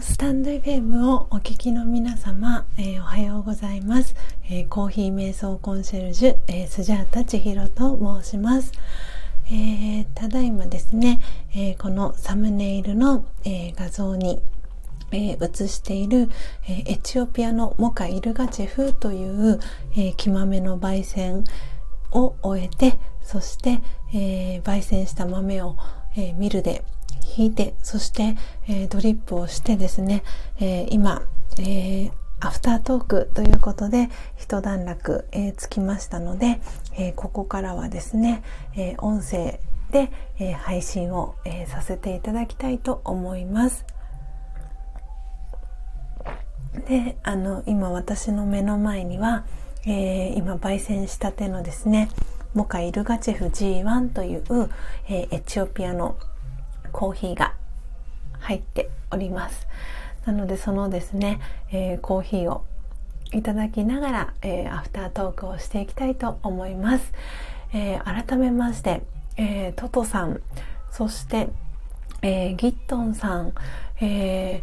スタンド FM をお聞きの皆様、えー、おはようございます、えー、コーヒー瞑想コンシェルジュ、えー、スジャータ千尋と申します、えただいまですね、えこのサムネイルの、え画像にえー、映している、えー、エチオピアのモカ・イルガチェフという、えー、木豆の焙煎を終えてそして、え焙煎した豆を、えミルで引いてそして、えー、ドリップをしてですね、えー、今、えー、アフタートークということで一段落、えー、つきましたので、えー、ここからはですね、えー、音声で、えー、配信を、えー、させていただきたいと思います。であの今私の目の前には、えー、今焙煎したてのですねモカイルガチェフ G1 という、えー、エチオピアのコーヒーが入っております。なのでそのですね、えー、コーヒーをいただきながら、えー、アフタートークをしていきたいと思います、えー、改めまして、えー、トトさんそして、えー、ギットンさん、えー、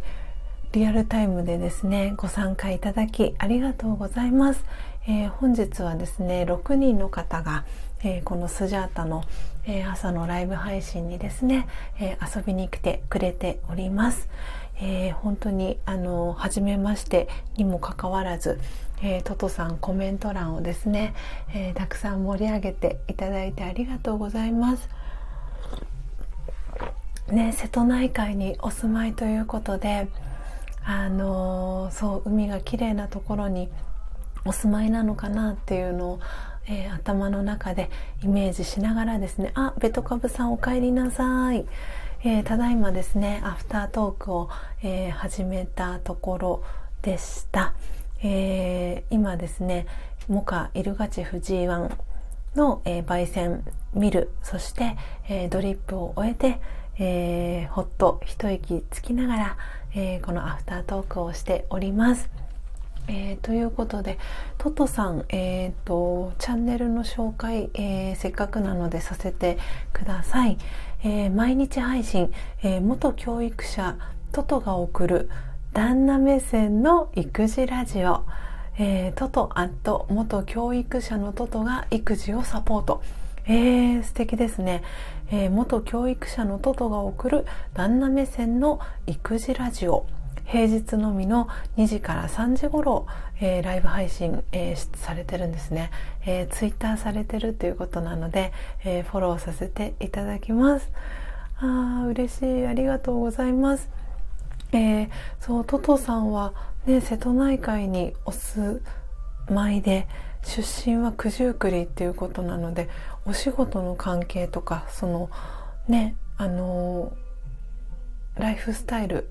リアルタイムでですねご参加いただきありがとうございます、えー、本日はですね6人の方が、えー、このスジャータの、えー、朝のライブ配信にですね、えー、遊びに来てくれております。え、本当にあの初めましてにもかかわらず、えー、トトさんコメント欄をですね、え、たくさん盛り上げていただいてありがとうございます。ね、瀬戸内海にお住まいということで、あの、そう海が綺麗なところにお住まいなのかなっていうのを、えー、頭の中でイメージしながらですねあベトカブさんお帰りなさい、えー、ただいまですねアフタートークを、えー、始めたところでした、え今ですねモカイルガチフ G1 の、え焙煎見るそして、えドリップを終えて、えほっと一息つきながら、えこのアフタートークをしております。えー、ということでトトさん、えーと、チャンネルの紹介、えー、せっかくなのでさせてください、えー、毎日配信、え元教育者トトが送る旦那目線の育児ラジオ、えトトアット元教育者のトトが育児をサポート。えー、素敵ですね、えー、元教育者のトトが送る旦那目線の育児ラジオ。平日のみの2時から3時頃、えー、ライブ配信、えー、されてるんですね、えー、ツイッターされてるということなので、えフォローさせていただきます。あー嬉しい。ありがとうございます。えそうトトさんはね瀬戸内海にお住まいで出身は九十九里っていうことなのでお仕事の関係とかそのねあのライフスタイル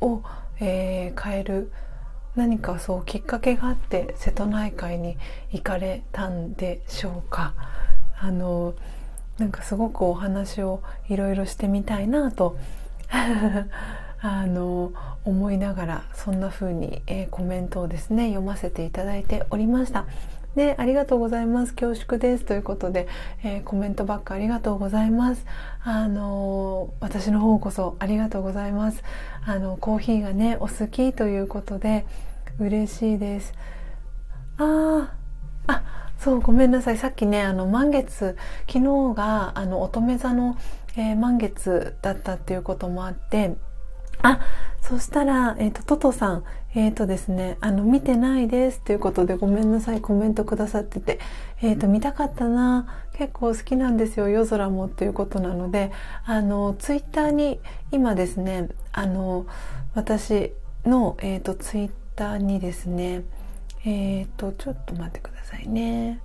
をえー、変える何かそうきっかけがあって瀬戸内海に行かれたんでしょうかあのなんかすごくお話をいろいろしてみたいなと あの思いながらそんな風に、えー、コメントをですね読ませていただいておりました。で、ありがとうございます。恐縮です。ということで、えー、コメントばっかありがとうございます。あのー、私の方こそありがとうございます。あの、コーヒーがね、お好きということで、嬉しいです。ああ、あ、そう、ごめんなさい。さっきね、あの、満月、昨日が、あの、乙女座の、えー、満月だったっていうこともあって、あ、そしたら、えっ、ー、と、トトさん、えっ、ー、とですね、あの、見てないですということでごめんなさい、コメントくださってて、えっ、ー、と、見たかったな、結構好きなんですよ、夜空もっていうことなので、あの、ツイッターに、今ですね、あの、私の、えっ、と、ツイッターにですね、えっ、と、ちょっと待ってくださいね。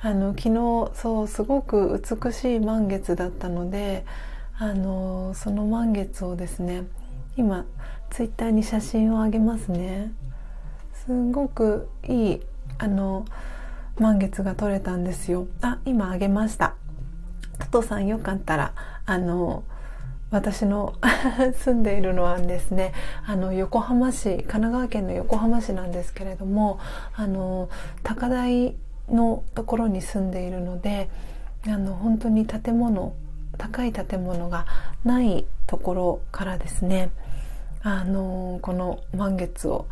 あの、昨日、そう、すごく美しい満月だったので、あの、その満月をですね、今ツイッターに写真をあげますね。すごくいいあの満月が撮れたんですよ。あ今あげました。トトさんよかったらあの私の 住んでいるのはですねあの横浜市神奈川県の横浜市なんですけれどもあの高台のところに住んでいるのであの本当に建物高い建物がないところからですねあのこの満月を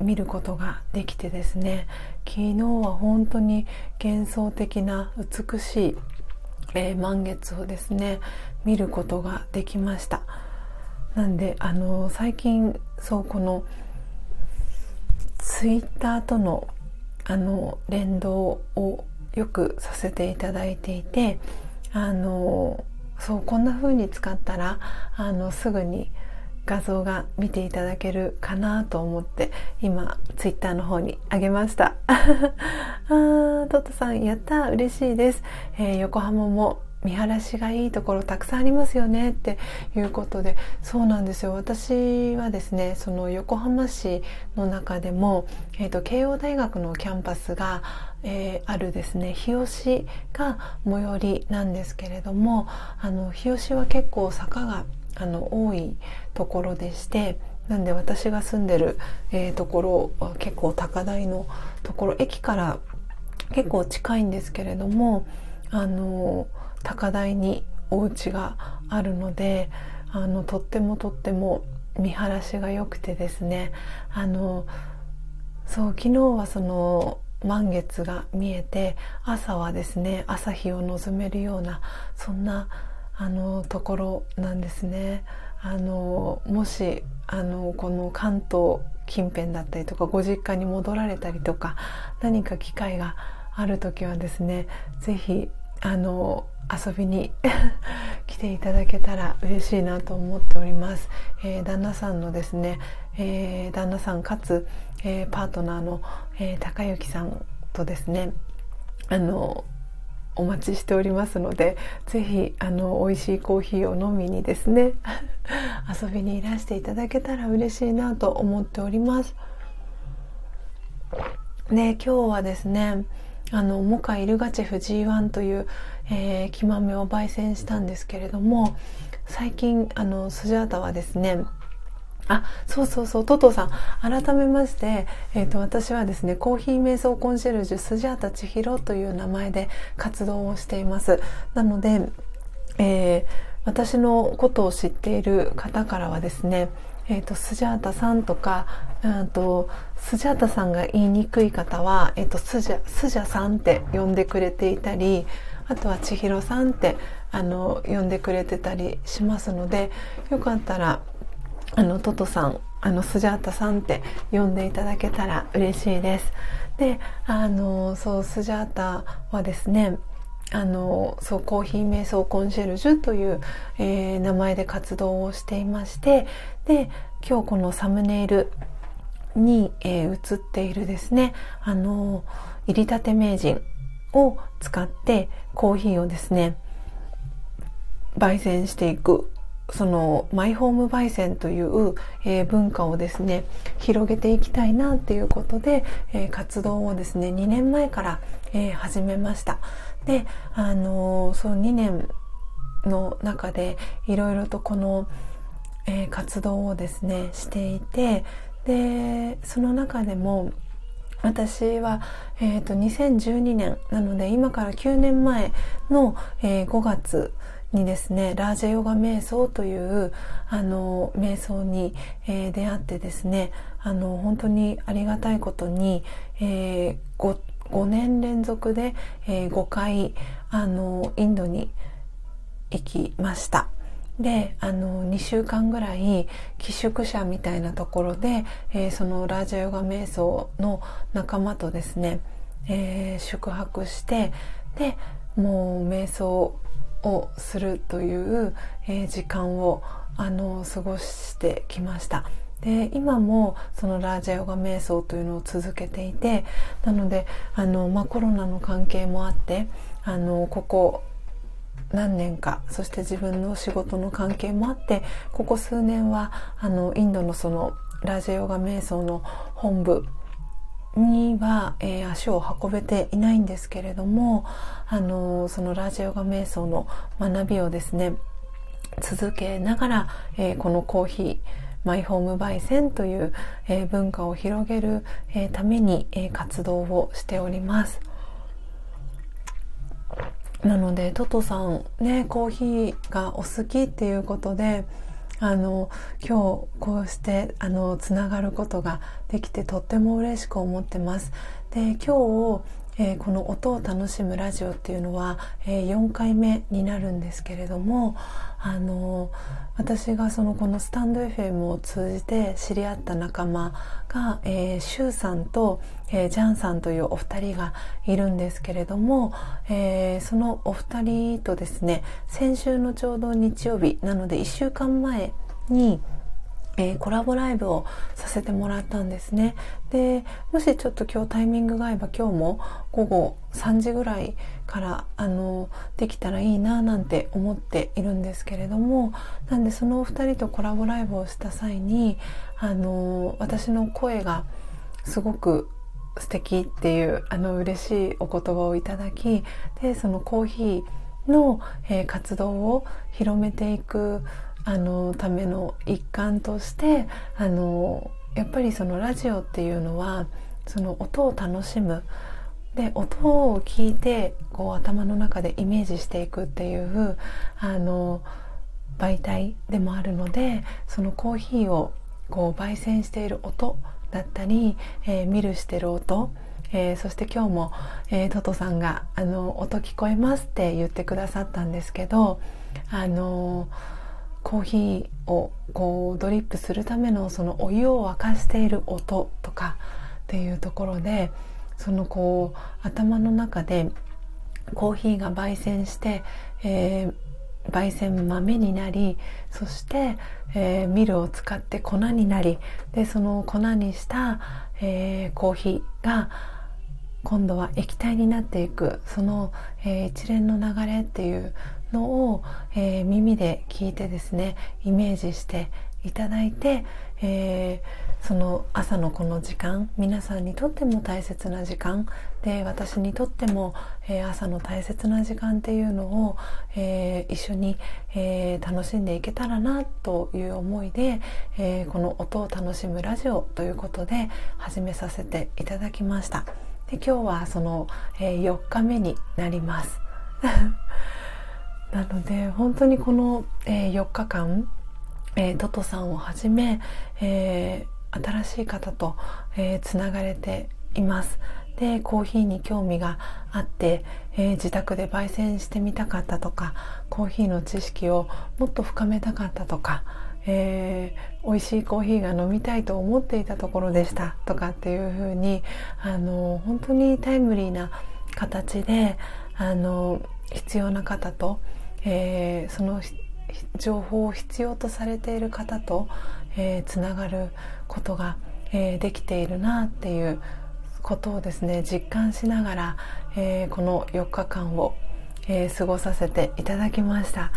見ることができてですね昨日は本当に幻想的な美しい、えー、満月をですね見ることができました。なんであの最近そうこのツイッターとのあの連動をよくさせていただいていてあのそうこんな風に使ったらあのすぐに画像が見ていただけるかなと思って今ツイッターの方にあげました。あートットさんやった嬉しいです、えー、横浜も見晴らしがいいところたくさんありますよねっていうことでそうなんですよ。私はですねその横浜市の中でも、えーと、慶応大学のキャンパスが、えー、あるですね。日吉が最寄りなんですけれどもあの日吉は結構坂があの多いところでしてなんで私が住んでる、えー、ところは結構高台のところ駅から結構近いんですけれどもあの高台にお家があるのであのとってもとっても見晴らしが良くてですねあのそう昨日はその満月が見えて朝はですね朝日を望めるようなそんなあのところなんですね。あのもしあのこの関東近辺だったりとかご実家に戻られたりとか何か機会がある時はですね是非あの遊びに 来ていただけたら嬉しいなと思っております、えー、旦那さんのですね、えー、旦那さんかつ、えー、パートナーの、え高之さんとですねあのお待ちしておりますのでぜひあの美味しいコーヒーを飲みにですね 遊びにいらしていただけたら嬉しいなと思っております。で今日はですねあのモカイルガチェフ G1 という、えー、木豆を焙煎したんですけれども最近あのスジャータはですねあそうそうそうトトさん改めまして、えーと、私はですねコーヒー瞑想コンシェルジュスジャータ千尋という名前で活動をしています。なので、えー、私のことを知っている方からはですねえーと、スジャータさんとか、うんと、スジャータさんが言いにくい方は、えーと、スジャスジャさんって呼んでくれていたりあとは千尋さんってあの呼んでくれてたりしますのでよかったらあのトトさんあのスジャータさんって呼んでいただけたら嬉しいです。であのそうスジャータはですねあのそうコーヒー瞑想コンシェルジュという、えー、名前で活動をしていましてで今日このサムネイルに、えー、映っているですねあの入りたて名人を使ってコーヒーをですね焙煎していくそのマイホーム焙煎という、えー、文化をですね広げていきたいなっていうことで、えー、活動をですね2年前から、えー、始めました。であのその2年の中でいろいろとこの、え活動をですねしていてでその中でも私は、えーと、と2012年なので今から9年前の、えー、5月にですねラージェヨガ瞑想というあの瞑想に、えー、出会ってですねあの本当にありがたいことに、えー、5, 5年連続で、えー、5回あのインドに行きました。であの2週間ぐらい寄宿舎みたいなところで、えー、そのラージャヨガ瞑想の仲間とですね、えー、宿泊してでもう瞑想をするという、えー、時間をあの過ごしてきました。で今もそのラージャヨガ瞑想というのを続けていてなのであの、まあ、コロナの関係もあってあのここ何年かそして自分の仕事の関係もあってここ数年はあのインドのそのラジャヨガ瞑想の本部には、えー、足を運べていないんですけれども、あのそのラジオガ瞑想の学びをですね続けながら、えー、このコーヒーマイホーム焙煎という、え、文化を広げる、えために、え活動をしております。なのでトトさんねコーヒーがお好きっていうことであの今日こうしてあのつながることができてとっても嬉しく思ってます。で今日えー、この音を楽しむラジオっていうのは、えー、4回目になるんですけれどもあの私がそのこのスタンド FM を通じて知り合った仲間が、えー、シュウさんと、えー、ジャンさんというお二人がいるんですけれども、えー、そのお二人とですね先週のちょうど日曜日なので1週間前にえー、コラボライブをさせてもらったんですね。でもしちょっと今日タイミングが合えば今日も午後3時ぐらいからあのできたらいいななんて思っているんですけれどもなんでそのお二人とコラボライブをした際にあの私の声がすごく素敵っていうあの嬉しいお言葉をいただきでそのコーヒーの、えー、活動を広めていくあのための一環としてあのやっぱりそのラジオっていうのはその音を楽しむ。で音を聞いてこう頭の中でイメージしていくっていうあの媒体でもあるのでそのコーヒーをこう焙煎している音だったり、えー、ミルしてる音、えー、そして今日も、えー、トトさんがあの「音聞こえます」って言ってくださったんですけどあのーコーヒーをこうドリップするためのそのお湯を沸かしている音とかっていうところでそのこう頭の中でコーヒーが焙煎して、えー、焙煎豆になりそして、えー、ミルを使って粉になりでその粉にした、えー、コーヒーが今度は液体になっていく。その、えー、一連の流れっていうのを、えー、耳で聞いてですねイメージしていただいて、えー、その朝のこの時間皆さんにとっても大切な時間で私にとっても、えー、朝の大切な時間っていうのを、えー、一緒に、え楽しんでいけたらなという思いで、えこの音を楽しむラジオということで始めさせていただきました。で今日はその、え4日目になります。なので本当にこの、え4日間えー、トトさんをはじめ、えー、新しい方と、えー、つながれています。でコーヒーに興味があって、え、自宅で焙煎してみたかったとかコーヒーの知識をもっと深めたかったとか、えー、美味しいコーヒーが飲みたいと思っていたところでしたとかっていうふうにあの本当にタイムリーな形であの必要な方と、えー、その情報を必要とされている方と、えー、つながることが、えー、できているなっていうことをですね実感しながら、えー、この4日間を、えー、過ごさせていただきました。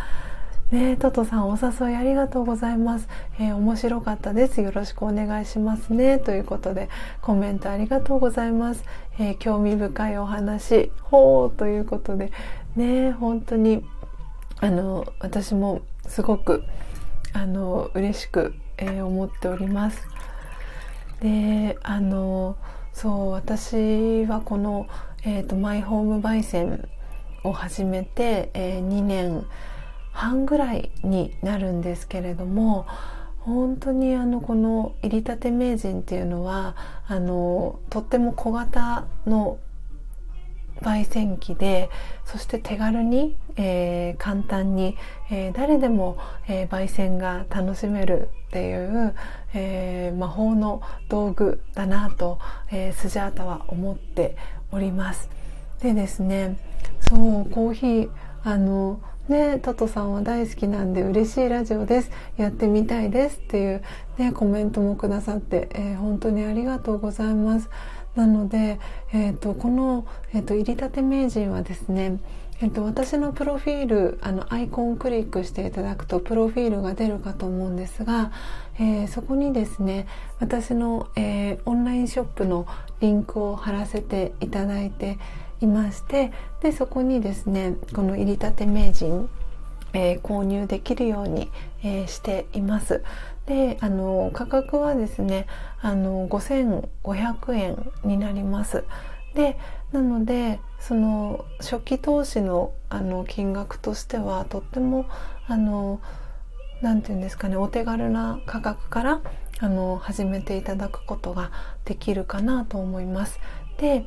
ねトトさんお誘いありがとうございます、えー、面白かったです。よろしくお願いしますね。ということでコメントありがとうございます、えー、興味深いお話。ほうということでね本当にあの私もすごくあの嬉しく、えー、思っております。であのそう私はこの、えーと、マイホーム焙煎を始めて、えー、2年半ぐらいになるんですけれども本当にあのこの入りたて名人っていうのはあのとっても小型の焙煎機でそして手軽に、えー、簡単に、えー、誰でも、えー、焙煎が楽しめるっていう、え魔法の道具だなと、えスジャータは思っております。でですねそうコーヒーあのね、トトさんは大好きなんで嬉しいラジオですやってみたいですっていう、ね、コメントもくださって、えー、本当にありがとうございますなので、えーと、この、えーと、入りたて名人はですねえっと、私のプロフィールあのアイコンをクリックしていただくとプロフィールが出るかと思うんですが、えー、そこにですね私の、えー、オンラインショップのリンクを貼らせていただいていましてでそこにですねこの入りたて名人、えー、購入できるように、えしています。であの価格はですねあの5500円になりますでなのでその初期投資のあの金額としてはとってもあのなんていうんですかねお手軽な価格からあの始めていただくことができるかなと思います。で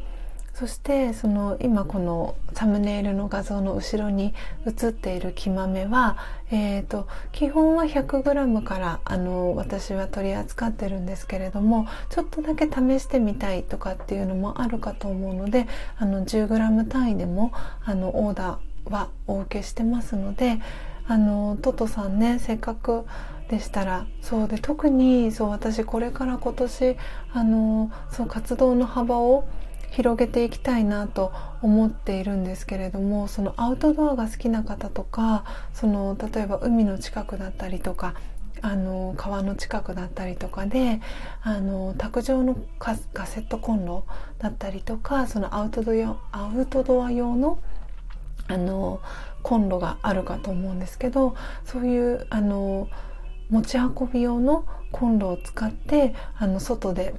そしてその今このサムネイルの画像の後ろに映っている木豆は、えーと、基本は 100g からあの私は取り扱ってるんですけれどもちょっとだけ試してみたいとかっていうのもあるかと思うのであの 10g 単位でもあのオーダーはお受けしてますのであのトトさんねせっかくでしたらそうで特にそう私これから今年あのそう活動の幅を広げていきたいなと思っているんですけれどもそのアウトドアが好きな方とかその例えば海の近くだったりとかあの川の近くだったりとかであの卓上のカセットコンロだったりとかそのアウトドアアウトドア用のあのコンロがあるかと思うんですけどそういうあの持ち運び用のコンロを使ってあの外で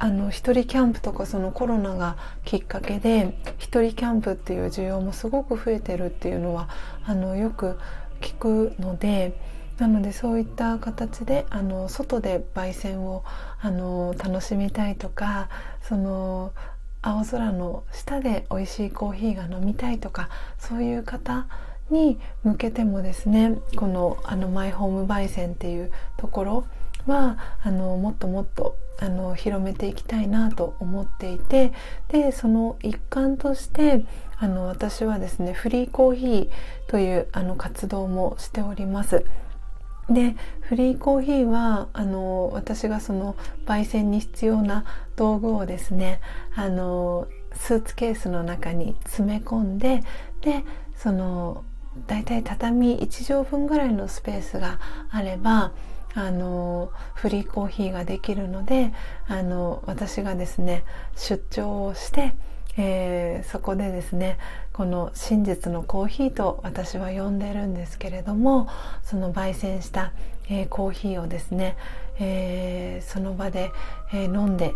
あの一人キャンプとかそのコロナがきっかけで一人キャンプっていう需要もすごく増えてるっていうのはあのよく聞くのでなのでそういった形であの外で焙煎をあの楽しみたいとかその青空の下で美味しいコーヒーが飲みたいとかそういう方に向けてもですねこのあのマイホーム焙煎っていうところはあのもっともっとあの広めていきたいなと思っていてでその一環としてあの私はですねフリーコーヒーというあの活動もしております。でフリーコーヒーはあの私がその焙煎に必要な道具をですねあのスーツケースの中に詰め込んででそのだいたい畳1畳分ぐらいのスペースがあればあのフリーコーヒーができるのであの私がですね出張をして、えー、そこでですねこの真実のコーヒーと私は呼んでるんですけれどもその焙煎した、えー、コーヒーをですね、えー、その場で、え飲んで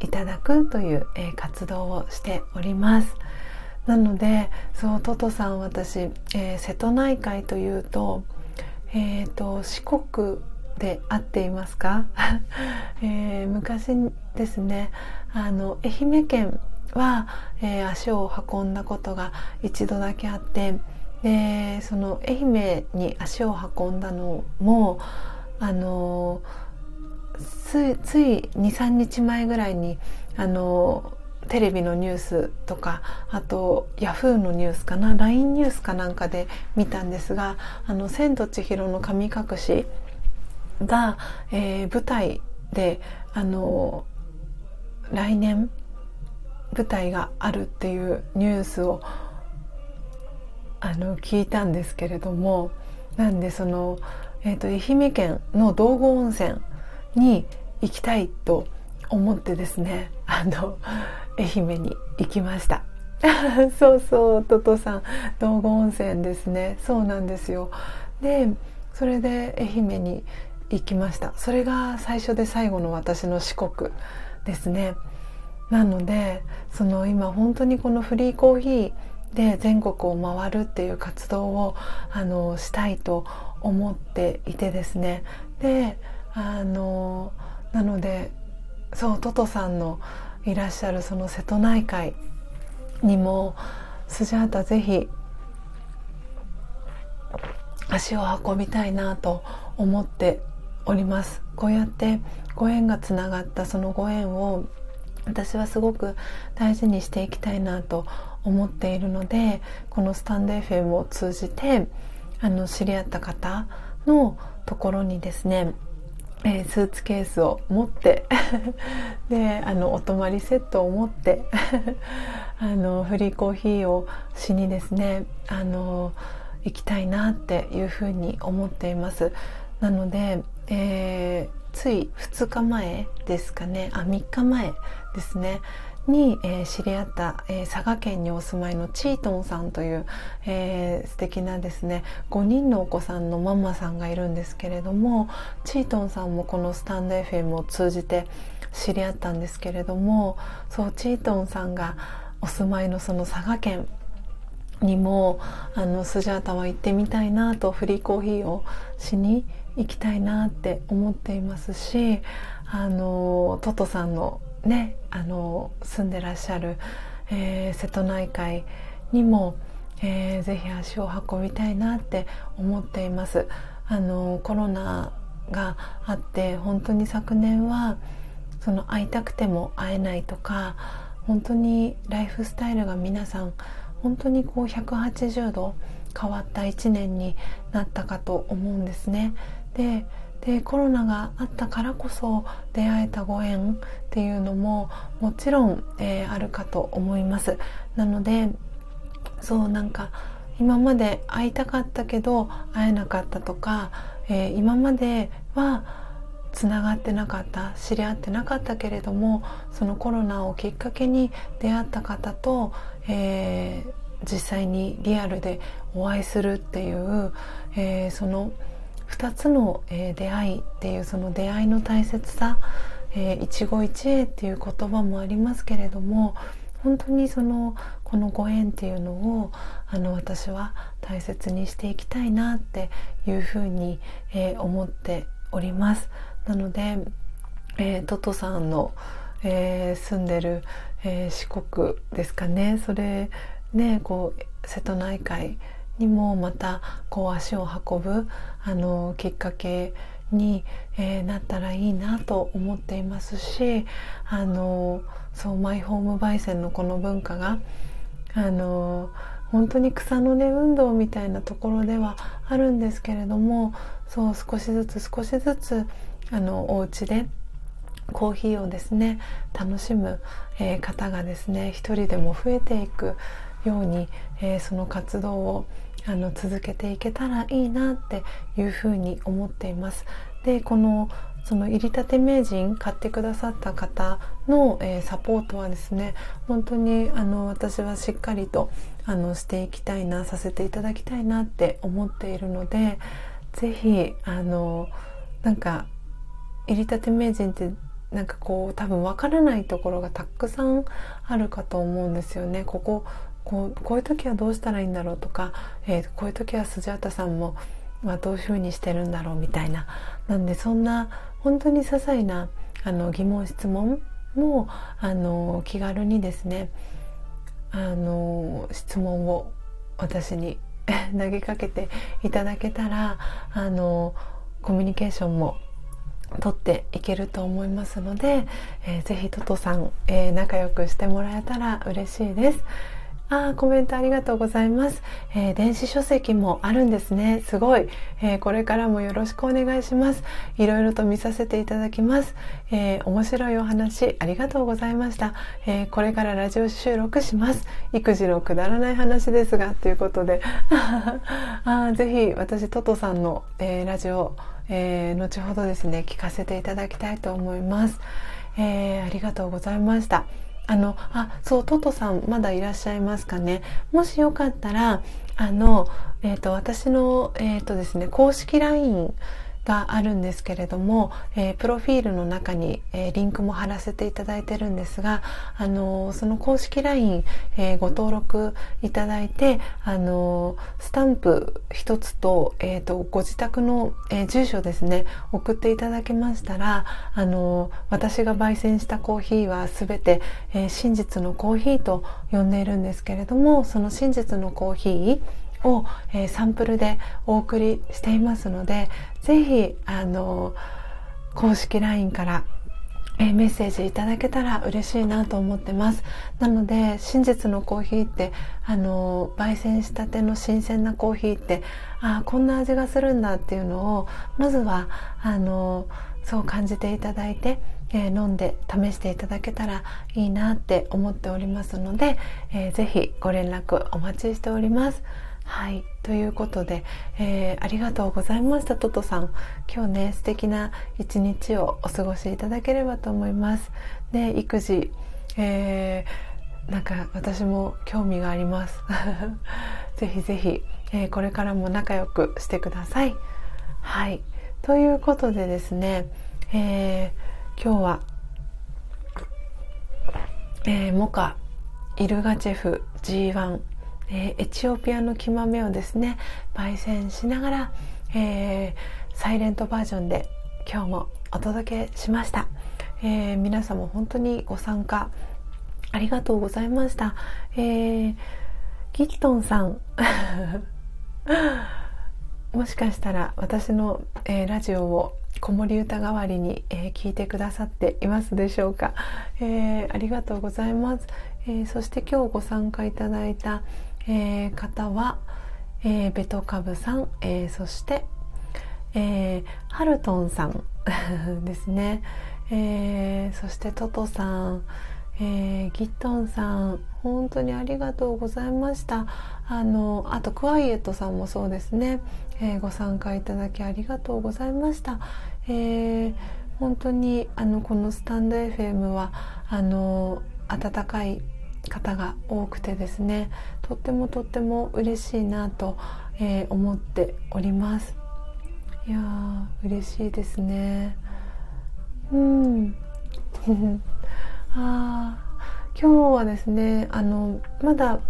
いただくという、え活動をしております。なのでそうトトさん私、え瀬戸内海というと,、えーと四国で合っていますか、えー、昔ですねあの愛媛県は、えー、足を運んだことが一度だけあってでその愛媛に足を運んだのもあのつつい23日前ぐらいにあのテレビのニュースとかあとヤフーのニュースかな LINE ニュースかなんかで見たんですが「あの千と千尋の神隠し」が、えー、舞台であの来年舞台があるっていうニュースをあの聞いたんですけれどもなんでその、えーと、愛媛県の道後温泉に行きたいと思ってですねあの愛媛に行きました。そうそうトトさん道後温泉ですね。そうなんですよ。でそれで愛媛に行きました。それが最初で最後の私の四国ですね。なのでその今本当にこのフリーコーヒーで全国を回るっていう活動をあのしたいと思っていてですね。であのなのでそうトトさんのいらっしゃるその瀬戸内海にもスジャータぜひ足を運びたいなと思っておりますこうやってご縁がつながったそのご縁を私はすごく大事にしていきたいなと思っているのでこのスタンド FM を通じてあの知り合った方のところにですね、えー、スーツケースを持って であのお泊まりセットを持って あのフリーコーヒーをしにですねあの行きたいなっていうふうに思っています。なのでえー、つい2日前ですかね。あ3日前ですね。に、えー、知り合った、えー、佐賀県にお住まいのチートンさんという、えー、素敵なですね5人のお子さんのママさんがいるんですけれどもチートンさんもこのスタンド FM を通じて知り合ったんですけれどもそうチートンさんがお住まいのその佐賀県にもあのスジャータは行ってみたいなとフリーコーヒーをしに行きたいなって思っていますしあのトトさんのねあの住んでらっしゃる、えー、瀬戸内海にも、えー、ぜひ足を運びたいなって思っています。あのコロナがあって本当に昨年はその会いたくても会えないとか本当にライフスタイルが皆さん本当にこう180度変わった1年になったかと思うんですね。ででコロナがあったからこそ出会えたご縁っていうのももちろん、えー、あるかと思いますなのでそうなんか今まで会いたかったけど会えなかったとか、えー、今まではつながってなかった知り合ってなかったけれどもそのコロナをきっかけに出会った方と、えー、実際にリアルでお会いするっていう、えー、その2つの、えー、出会いっていうその出会いの大切さ、えー、一期一会っていう言葉もありますけれども本当にそのこのご縁っていうのをあの私は大切にしていきたいなっていうふうに、えー、思っております。なので、えー、トトさんの、えー、住んでる、えー、四国ですかね。それねこう瀬戸内海にもまたこう足を運ぶあのきっかけに、えー、なったらいいなと思っていますしあのそうマイホーム焙煎のこの文化があの本当に草の根運動みたいなところではあるんですけれどもそう少しずつ少しずつあのお家でコーヒーをですね楽しむ、えー、方がですね一人でも増えていくように、えー、その活動をあの続けていけたらいいなっていうふうに思っています。でこのその入りたて名人買ってくださった方の、えー、サポートはですね本当にあの私はしっかりとあのしていきたいなさせていただきたいなって思っているので是非あのなんか入りたて名人ってなんかこう多分わからないところがたくさんあるかと思うんですよね。こここうこういう時はどうしたらいいんだろうとか、えー、こういう時はスジャータさんも、まあ、どういうふうにしてるんだろうみたいななんでそんな本当に些細なあの疑問質問もあの気軽にですねあの質問を私に 投げかけていただけたらあのコミュニケーションも取っていけると思いますので、えー、ぜひトトさん、えー、仲良くしてもらえたら嬉しいです。あコメントありがとうございます、えー、電子書籍もあるんですね。すごい、えー、これからもよろしくお願いします。いろいろと見させていただきます、えー、面白いお話ありがとうございました、えこれからラジオ収録します。育児のくだらない話ですがということで。あぜひ私トトさんの、えラジオ、え後ほどですね聞かせていただきたいと思います、えありがとうございました。あのあそうトトさんまだいらっしゃいますかね。もしよかったらあの、えーと、私の、えーとですね、公式 LINE があるんですけれども、えー、プロフィールの中に、えー、リンクも貼らせていただいてるんですが、あのー、その公式 LINE、えご登録いただいて、あのスタンプ一つと,、えーと、ご自宅の、え住所ですね送っていただけましたら、あの私が焙煎したコーヒーは全て、え真実のコーヒーと呼んでいるんですけれどもその真実のコーヒーを、えー、サンプルでお送りしていますのでぜひあの公式 LINE からえメッセージいただけたら嬉しいなと思ってますなので真実のコーヒーってあの焙煎したての新鮮なコーヒーってあこんな味がするんだっていうのをまずはあのそう感じていただいて、えー、飲んで試していただけたらいいなって思っておりますので、えー、ぜひご連絡お待ちしております。はい。ということで、えー、ありがとうございましたトトさん。今日ね素敵な一日をお過ごしいただければと思います。で育児、えー、なんか私も興味があります。ぜひぜひ、えー、これからも仲良くしてください。はい。ということでですね、えー、今日は、えー、モカイルガチェフ G1 えー、エチオピアの木豆をですね焙煎しながら、えー、サイレントバージョンで今日もお届けしました、えー、皆様本当にご参加ありがとうございました、えー、ギットンさん。もしかしたら私の、えー、ラジオを子守歌代わりに、えー、聞いてくださっていますでしょうか、えー、ありがとうございます、えー、そして今日ご参加いただいた、えー、方は、えー、ベトカブさん、えー、そして、えー、ハルトンさん ですね、えー、そしてトトさん、えー、ギットンさん本当にありがとうございました。あのあとクワイエットさんもそうですね、えー、ご参加いただきありがとうございました、えー、本当にあのこのスタンド FM はあの温かい方が多くてですねとってもとっても嬉しいなと、えー、思っております。いやー嬉しいですね。うん。あ今日はですねあのまだ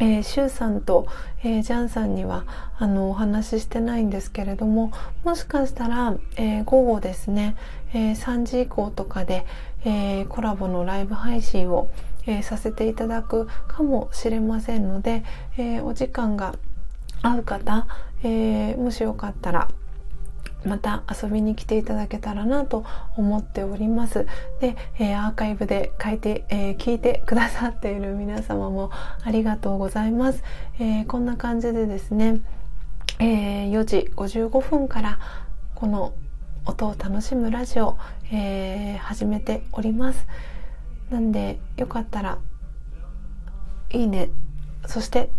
えー、シュウさんと、えー、ジャンさんにはあのお話ししてないんですけれどももしかしたら、えー、午後ですね、えー、3時以降とかで、えー、コラボのライブ配信を、えー、させていただくかもしれませんので、えー、お時間が会う方、えー、もしよかったらまた遊びに来ていただけたらなと思っております。で、えー、アーカイブで書いて、えー、聞いてくださっている皆様もありがとうございます。えー、こんな感じでですね、え4時55分からこの音を楽しむラジオ、え始めております。なんでよかったらいいね。そして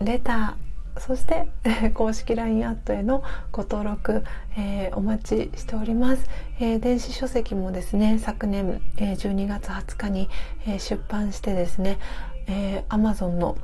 レター。そして 公式 LINE アットへのご登録、えー、お待ちしております、えー、電子書籍もですね昨年、えー、12月20日に、え出版してですね、え Amazon の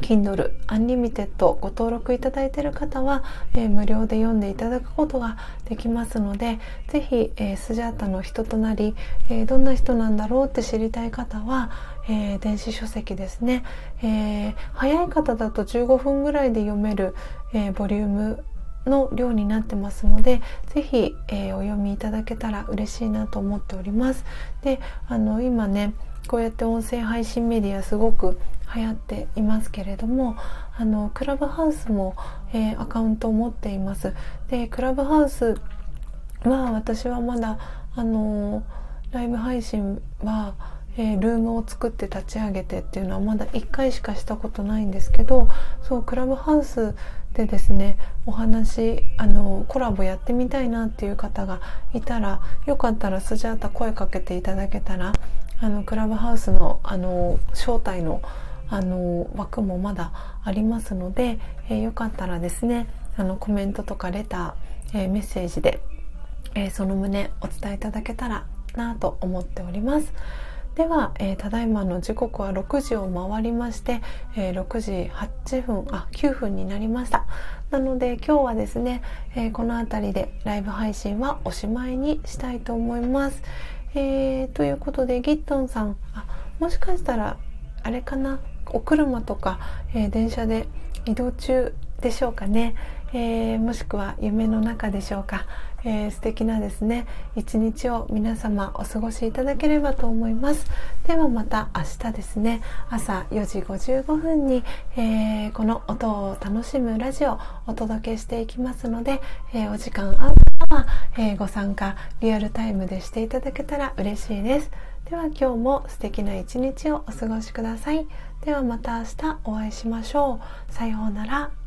Kindle Unlimited ご登録いただいている方は、えー、無料で読んでいただくことができますのでぜひ、えー、スジャータの人となり、えー、どんな人なんだろうって知りたい方は、えー、電子書籍ですね、えー、早い方だと15分ぐらいで読める、えー、ボリュームの量になってますのでぜひ、えー、お読みいただけたら嬉しいなと思っております。であの今ねこうやって音声配信メディアすごく流行っていますけれどもあのクラブハウスも、えー、アカウントを持っています。でクラブハウスは私はまだあのライブ配信はえー、ルームを作って立ち上げてっていうのはまだ1回しかしたことないんですけどそうクラブハウスでですねお話あのコラボやってみたいなっていう方がいたらよかったらスジャータ声かけていただけたらあのクラブハウスのあの招待のあの枠もまだありますので、えー、よかったらですねあのコメントとかレター、えー、メッセージで、えー、その旨お伝えいただけたらなと思っております。では、えー、ただいまの時刻は6時を回りまして、えー、6時8分あ9分になりました。なので今日はですね、えー、この辺りでライブ配信はおしまいにしたいと思います、えー、ということでギットンさんあもしかしたらあれかな？お車とか、えー、電車で移動中でしょうかね、えー、もしくは夢の中でしょうか、えー、素敵なですね。一日を皆様お過ごしいただければと思います。ではまた明日ですね。朝4時55分に、えー、この音を楽しむラジオをお届けしていきますので、えー、お時間合う方は、えご参加リアルタイムでしていただけたら嬉しいです。では今日も素敵な一日をお過ごしください。ではまた明日お会いしましょう。さようなら。